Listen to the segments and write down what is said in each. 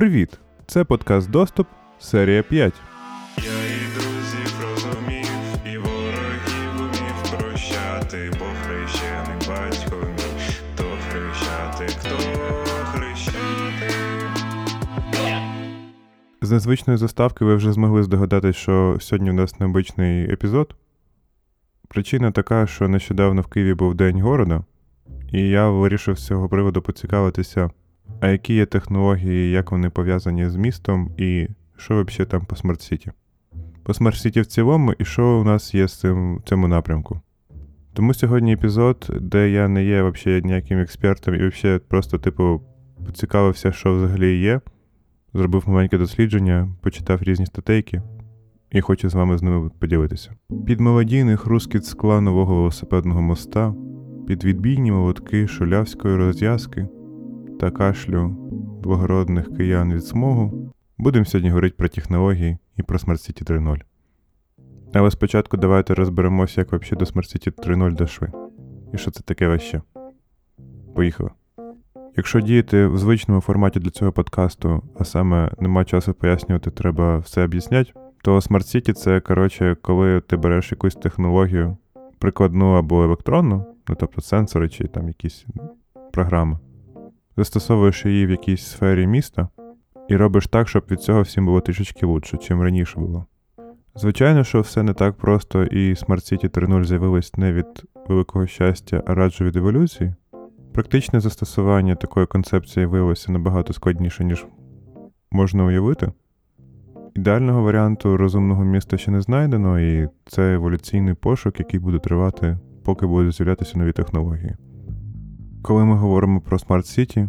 Привіт! Це подкаст Доступ, серія 5. Я і друзів розумів, і ворогів умів прощати, бо хрещений батько мій, то хрещати, хто хрещати. З незвичної заставки ви вже змогли здогадатись, що сьогодні у нас необичний епізод. Причина така, що нещодавно в Києві був День города, і я вирішив з цього приводу поцікавитися, а які є технології, як вони пов'язані з містом, і що взагалі там по smart city. По smart city в цілому, і що у нас є з цим в цьому напрямку. Тому сьогодні епізод, де я не є взагалі ніяким експертом і взагалі просто, типу, поцікавився, що взагалі є. Зробив маленьке дослідження, почитав різні статейки і хочу з вами з ними поділитися. Під мелодійний хрускіт скла нового велосипедного моста, під відбійні молотки шулявської розв'язки та кашлю благородних киян від смогу будемо сьогодні говорити про технології і про Smart City 3.0. Але спочатку давайте розберемося, як взагалі до Smart City 3.0 дошли. І що це таке ваще. Поїхали. Якщо діяти в звичному форматі для цього подкасту, а саме нема часу пояснювати, треба все об'ясняти, то Smart City це, коротше, коли ти береш якусь технологію, прикладну або електронну, ну тобто сенсори чи там якісь програми, застосовуєш її в якійсь сфері міста і робиш так, щоб від цього всім було трішечки лучше, чим раніше було. Звичайно, що все не так просто, і Smart City 3.0 з'явилось не від великого щастя, а радше від еволюції. Практичне застосування такої концепції виявилося набагато складніше, ніж можна уявити. Ідеального варіанту розумного міста ще не знайдено, і це еволюційний пошук, який буде тривати, поки будуть з'являтися нові технології. Коли ми говоримо про Smart City,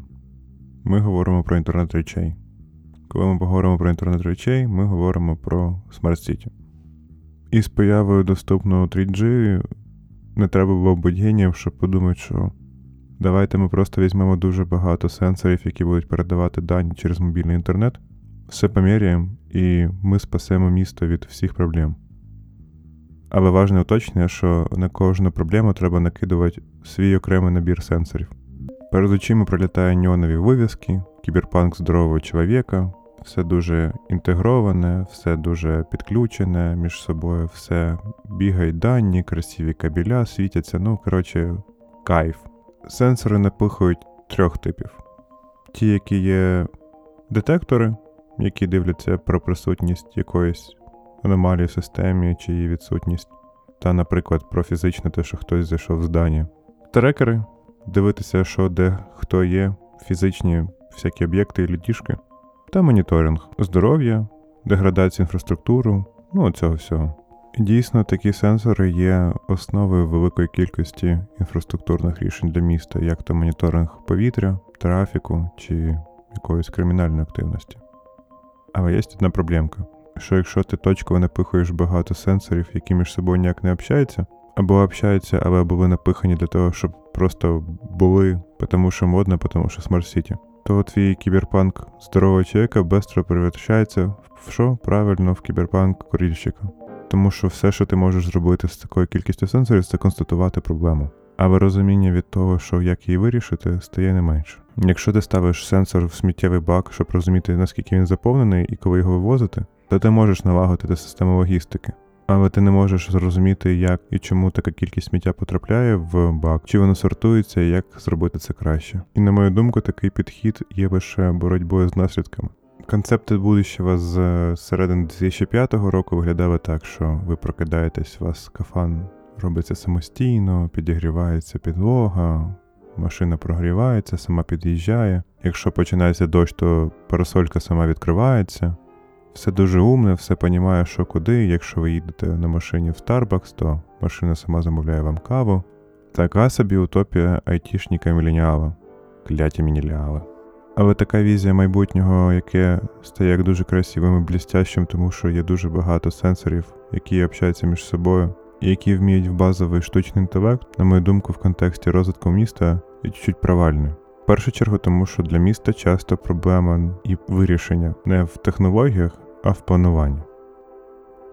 ми говоримо про інтернет речей. Коли ми поговоримо про інтернет речей, ми говоримо про Smart City. І з появою доступного 3G не треба було бути генієм, щоб подумати, що давайте ми просто візьмемо дуже багато сенсорів, які будуть передавати дані через мобільний інтернет, все поміряємо, і ми спасемо місто від всіх проблем. Але важне уточнення, що на кожну проблему треба накидувати свій окремий набір сенсорів. Перед очима пролітають неонові вивіски, кіберпанк здорового чоловіка, все дуже інтегроване, все дуже підключене між собою, все бігають дані, красиві кабеля, світяться, ну, коротше, кайф. Сенсори напихують трьох типів: ті, які є детектори, які дивляться про присутність якоїсь аномалії в системі чи її відсутність, та, наприклад, про фізичне те, що хтось зайшов в здання. Трекери дивитися, що де хто є, фізичні всякі об'єкти і літішки, та моніторинг здоров'я, деградацію інфраструктури, ну цього всього. Дійсно, такі сенсори є основою великої кількості інфраструктурних рішень для міста, як то моніторинг повітря, трафіку чи якоїсь кримінальної активності. Але є одна проблемка, що якщо ти точково напихуєш багато сенсорів, які між собою ніяк не общаються, або общаються, але були напихані для того, щоб просто були, тому що модно, тому що City, то твій кіберпанк здорового чоловіка швидко перевертається в що? Правильно, в кіберпанк курільщика. Тому що все, що ти можеш зробити з такою кількістю сенсорів, це констатувати проблему. Але розуміння від того, що як її вирішити, стає не менше. Якщо ти ставиш сенсор в сміттєвий бак, щоб розуміти, наскільки він заповнений і коли його вивозити, то ти можеш налагодити систему логістики. Але ти не можеш зрозуміти, як і чому така кількість сміття потрапляє в бак, чи воно сортується, і як зробити це краще. І на мою думку, такий підхід є лише боротьбою з наслідками. Концепти будущого з середини 2005 року виглядали так, що ви прокидаєтесь, у вас кафан робиться самостійно, підігрівається підлога, машина прогрівається, сама під'їжджає. Якщо починається дощ, то парасолька сама відкривається. Все дуже умне, все понімає, що куди. Якщо ви їдете на машині в Starbucks, то машина сама замовляє вам каву. Така собі утопія айтішника міленіала. Кляті мініляли. Але така візія майбутнього, яке стає як дуже красивим і блістящим, тому що є дуже багато сенсорів, які общаються між собою, і які вміють в базовий штучний інтелект, на мою думку, в контексті розвитку міста є чуть-чуть провальною. Першу чергу, тому що для міста часто проблема і вирішення не в технологіях, а в плануванні.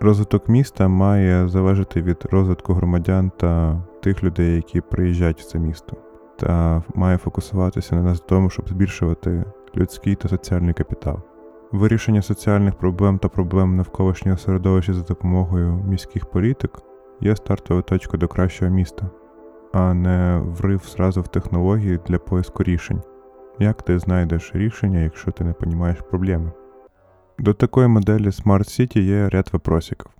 Розвиток міста має залежати від розвитку громадян та тих людей, які приїжджають в це місто, та має фокусуватися на нас тому, щоб збільшувати людський та соціальний капітал. Вирішення соціальних проблем та проблем навколишнього середовища за допомогою міських політик є стартовою точкою до кращого міста, а не врив зразу в технології для поиску рішень. Як ти знайдеш рішення, якщо ти не розумієш проблеми? До такої моделі Smart City є ряд випросиків.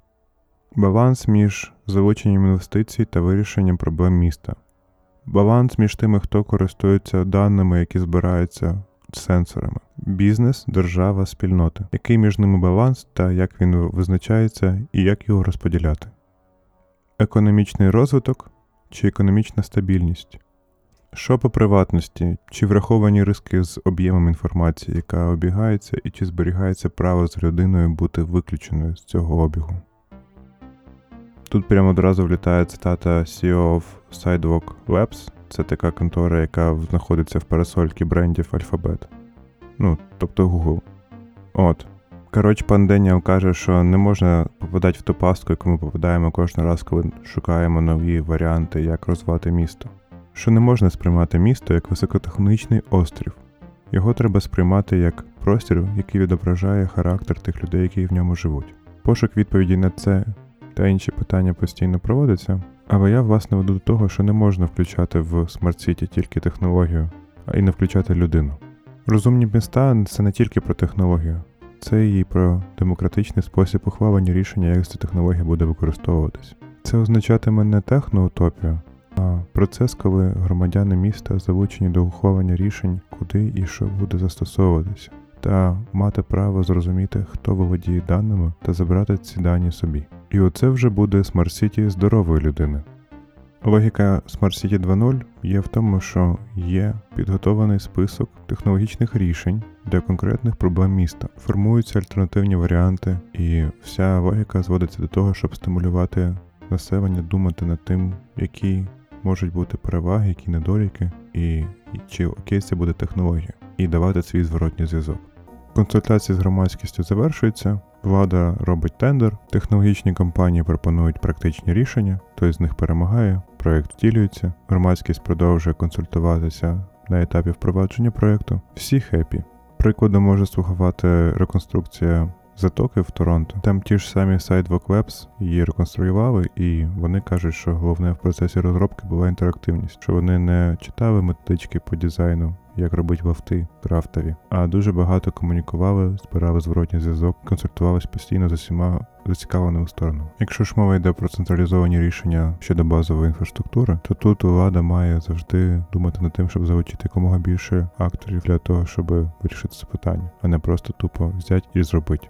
Баланс між залученням інвестицій та вирішенням проблем міста. Баланс між тими, хто користується даними, які збираються сенсорами. Бізнес, держава, спільноти. Який між ними баланс та як він визначається і як його розподіляти. Економічний розвиток чи економічна стабільність. Що по приватності, чи враховані риски з об'ємом інформації, яка обігається, і чи зберігається право з людиною бути виключеною з цього обігу. Тут прямо одразу влітає цитата CEO of Sidewalk Labs. Це така контора, яка знаходиться в парасольці брендів Alphabet. Ну, тобто Google. От. Коротше, пан Деніел каже, що не можна попадати в ту пастку, яку ми попадаємо кожен раз, коли шукаємо нові варіанти, як розвивати місто. Що не можна сприймати місто як високотехнологічний острів. Його треба сприймати як простір, який відображає характер тих людей, які в ньому живуть. Пошук відповіді на це та інші питання постійно проводиться, але я власне веду до того, що не можна включати в City тільки технологію, а й не включати людину. Розумні міста це не тільки про технологію, це і про демократичний спосіб ухвалення рішення, як ця технологія буде використовуватись. Це означатиме не техноутопію, а процес, коли громадяни міста залучені до ухвалення рішень, куди і що буде застосовуватися, та мати право зрозуміти, хто володіє даними та забрати ці дані собі. І оце вже буде Smart City здорової людини. Логіка Smart City 2.0 є в тому, що є підготований список технологічних рішень для конкретних проблем міста. Формуються альтернативні варіанти, і вся логіка зводиться до того, щоб стимулювати населення думати над тим, які можуть бути переваги, які недоліки, і, чи окей це буде технологія, і давати свій зворотній зв'язок. Консультації з громадськістю завершуються, влада робить тендер, технологічні компанії пропонують практичні рішення, той з них перемагає, проєкт втілюється, громадськість продовжує консультуватися на етапі впровадження проєкту. Всі хепі. Прикладом може слугувати реконструкція затоки в Торонто. Там ті ж самі Sidewalk Labs її реконструювали, і вони кажуть, що головне в процесі розробки була інтерактивність, що вони не читали методички по дизайну, як робить вафти крафтові, а дуже багато комунікували, збирали зворотній зв'язок, консультувались постійно з усіма зацікавленими сторонами. Якщо ж мова йде про централізовані рішення щодо базової інфраструктури, то тут влада має завжди думати над тим, щоб залучити якомога більше акторів для того, щоб вирішити це питання, а не просто тупо взяти і зробити.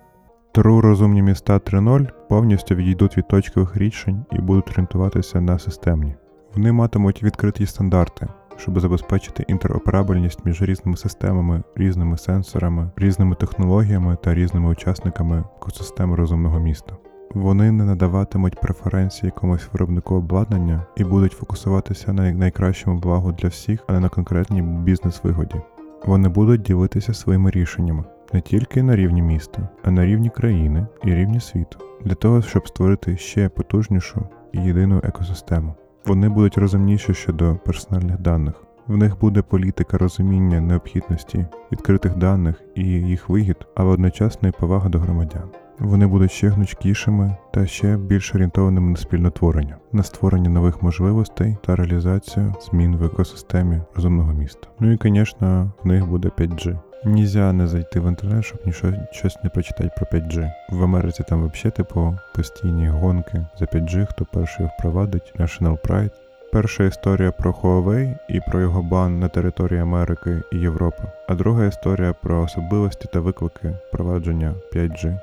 Тру розумні міста 3.0 повністю відійдуть від точкових рішень і будуть орієнтуватися на системні. Вони матимуть відкриті стандарти, щоб забезпечити інтероперабельність між різними системами, різними сенсорами, різними технологіями та різними учасниками екосистеми розумного міста. Вони не надаватимуть преференції якомусь виробнику обладнання і будуть фокусуватися на найкращому благу для всіх, а не на конкретній бізнес-вигоді. Вони будуть ділитися своїми рішеннями не тільки на рівні міста, а на рівні країни і рівні світу, для того, щоб створити ще потужнішу і єдину екосистему. Вони будуть розумніші щодо персональних даних. В них буде політика розуміння необхідності відкритих даних і їх вигід, але одночасно і повага до громадян. Вони будуть ще гнучкішими та ще більш орієнтованими на спільнотворення, на створення нових можливостей та реалізацію змін в екосистемі розумного міста. Ну і, звісно, в них буде 5G. Нельзя не зайти в інтернет, щоб нічого щось не прочитати про 5G. В Америці там взагалі типу постійні гонки за 5G, хто перший впровадить, National Pride. Перша історія про Huawei і про його бан на території Америки і Європи, а друга історія про особливості та виклики впровадження 5G.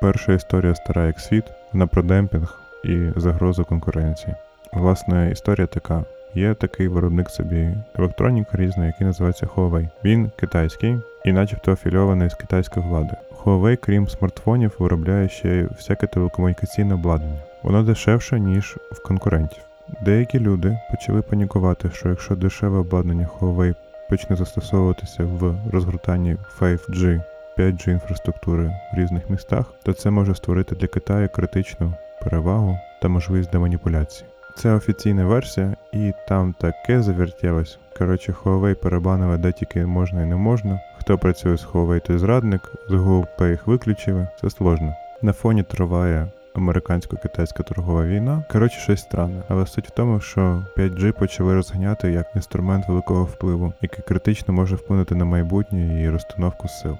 Перша історія стара як світ, вона про демпінг і загрозу конкуренції. Власне, історія така. Є такий виробник собі електроніка різної, який називається Huawei. Він китайський і начебто афільований з китайської влади. Huawei, крім смартфонів, виробляє ще всяке телекомунікаційне обладнання. Воно дешевше, ніж в конкурентів. Деякі люди почали панікувати, що якщо дешеве обладнання Huawei почне застосовуватися в розгортанні 5G, 5G інфраструктури в різних містах, то це може створити для Китаю критичну перевагу та можливість для маніпуляцій. Це офіційна версія, і там таке завертілось. Коротше, Huawei перебанили де тільки можна і не можна. Хто працює з Huawei, той зрадник, з Google їх виключили, це сложно. На фоні триває американсько-китайська торгова війна. Коротше, щось странне. Але суть в тому, що 5G почали розганяти як інструмент великого впливу, який критично може вплинути на майбутнє і розстановку сил.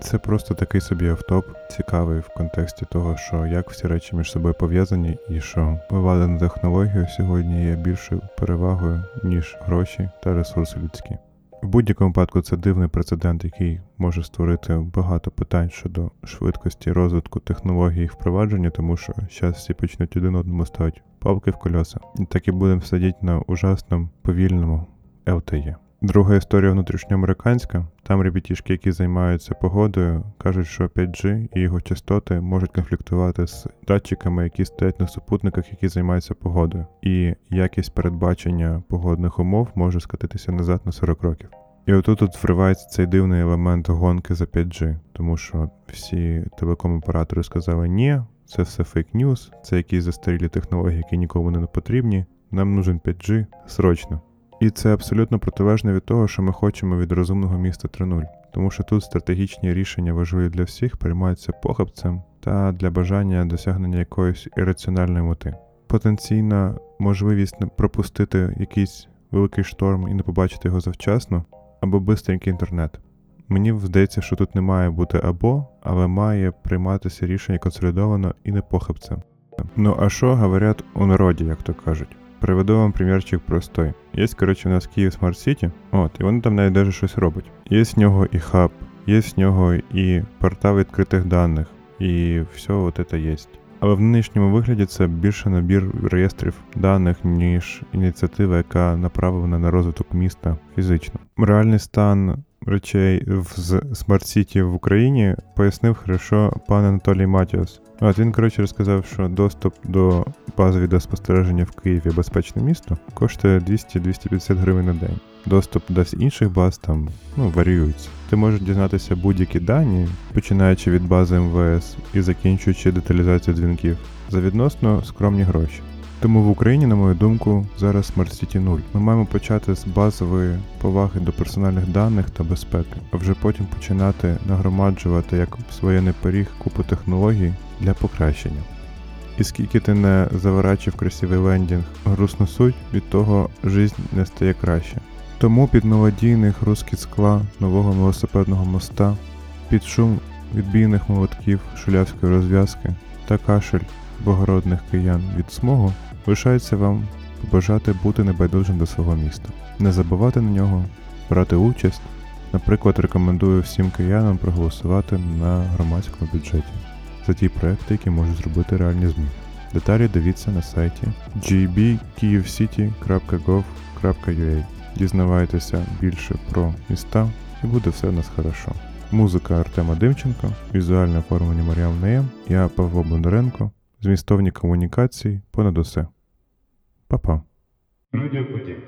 Це просто такий собі автоп, цікавий в контексті того, що як всі речі між собою пов'язані, і що вивада на технологію сьогодні є більшою перевагою, ніж гроші та ресурси людські. В будь-якому випадку це дивний прецедент, який може створити багато питань щодо швидкості розвитку технологій і впровадження, тому що зараз всі почнуть один одному ставити палки в колеса. І так і будемо сидіти на ужасному повільному LTE. Друга історія внутрішньоамериканська. Там ребятішки, які займаються погодою, кажуть, що 5G і його частоти можуть конфліктувати з датчиками, які стоять на супутниках, які займаються погодою. І якість передбачення погодних умов може скатитися назад на 40 років. І отут тут вривається цей дивний елемент гонки за 5G, тому що всі телеком-оператори сказали, ні, це все фейк-ньюс, це якісь застарілі технології, які нікому не потрібні. Нам нужен 5G срочно. І це абсолютно протилежне від того, що ми хочемо від розумного міста 3.0. Тому що тут стратегічні рішення важливі для всіх приймаються похабцем та для бажання досягнення якоїсь ірраціональної мети. Потенційна можливість пропустити якийсь великий шторм і не побачити його завчасно, або бистренький інтернет. Мені здається, що тут не має бути або, але має прийматися рішення консолідовано і не похабцем. Ну а що говорять у народі, як то кажуть? Приведу вам примерчик простой. Є, коротше, у нас Київ Smart City, от, і вони там навіть даже щось робить. Є в нього і хаб, є в нього і портал відкритих даних, і все от це є. Але в нинішньому вигляді це більше набір реєстрів даних, ніж ініціатива, яка направлена на розвиток міста фізично. Реальний стан речей в Smart City в Україні пояснив хорошо пан Анатолій Матіос. От він, коротше, розказав, що доступ до бази відеоспостереження в Києві безпечне місто коштує 200-250 гривень на день. Доступ до інших баз там ну, варіюється. Ти можеш дізнатися будь-які дані, починаючи від бази МВС і закінчуючи деталізацію дзвінків за відносно скромні гроші. Тому в Україні, на мою думку, зараз Smart City 0. Ми маємо почати з базової поваги до персональних даних та безпеки, а вже потім починати нагромаджувати як своєний поріг купу технологій для покращення. І скільки ти не заворачив красивий лендінг, грустну суть, від того жизнь не стає краще. Тому під мелодійний хрускіт скла нового велосипедного моста, під шум відбійних молотків шулявської розв'язки та кашель богородних киян від смогу, лишається вам побажати бути небайдужим до свого міста, не забувати на нього, брати участь. Наприклад, рекомендую всім киянам проголосувати на громадському бюджеті за ті проекти, які можуть зробити реальні зміни. Деталі дивіться на сайті gbkиївcity.gov.ua. Дізнавайтеся більше про міста і буде все в нас хорошо. Музика Артема Димченко, візуальне оформлення Маріам Неєм, я Павло Бондаренко, змістовні комунікації понад усе. Па-па. Радіопотік.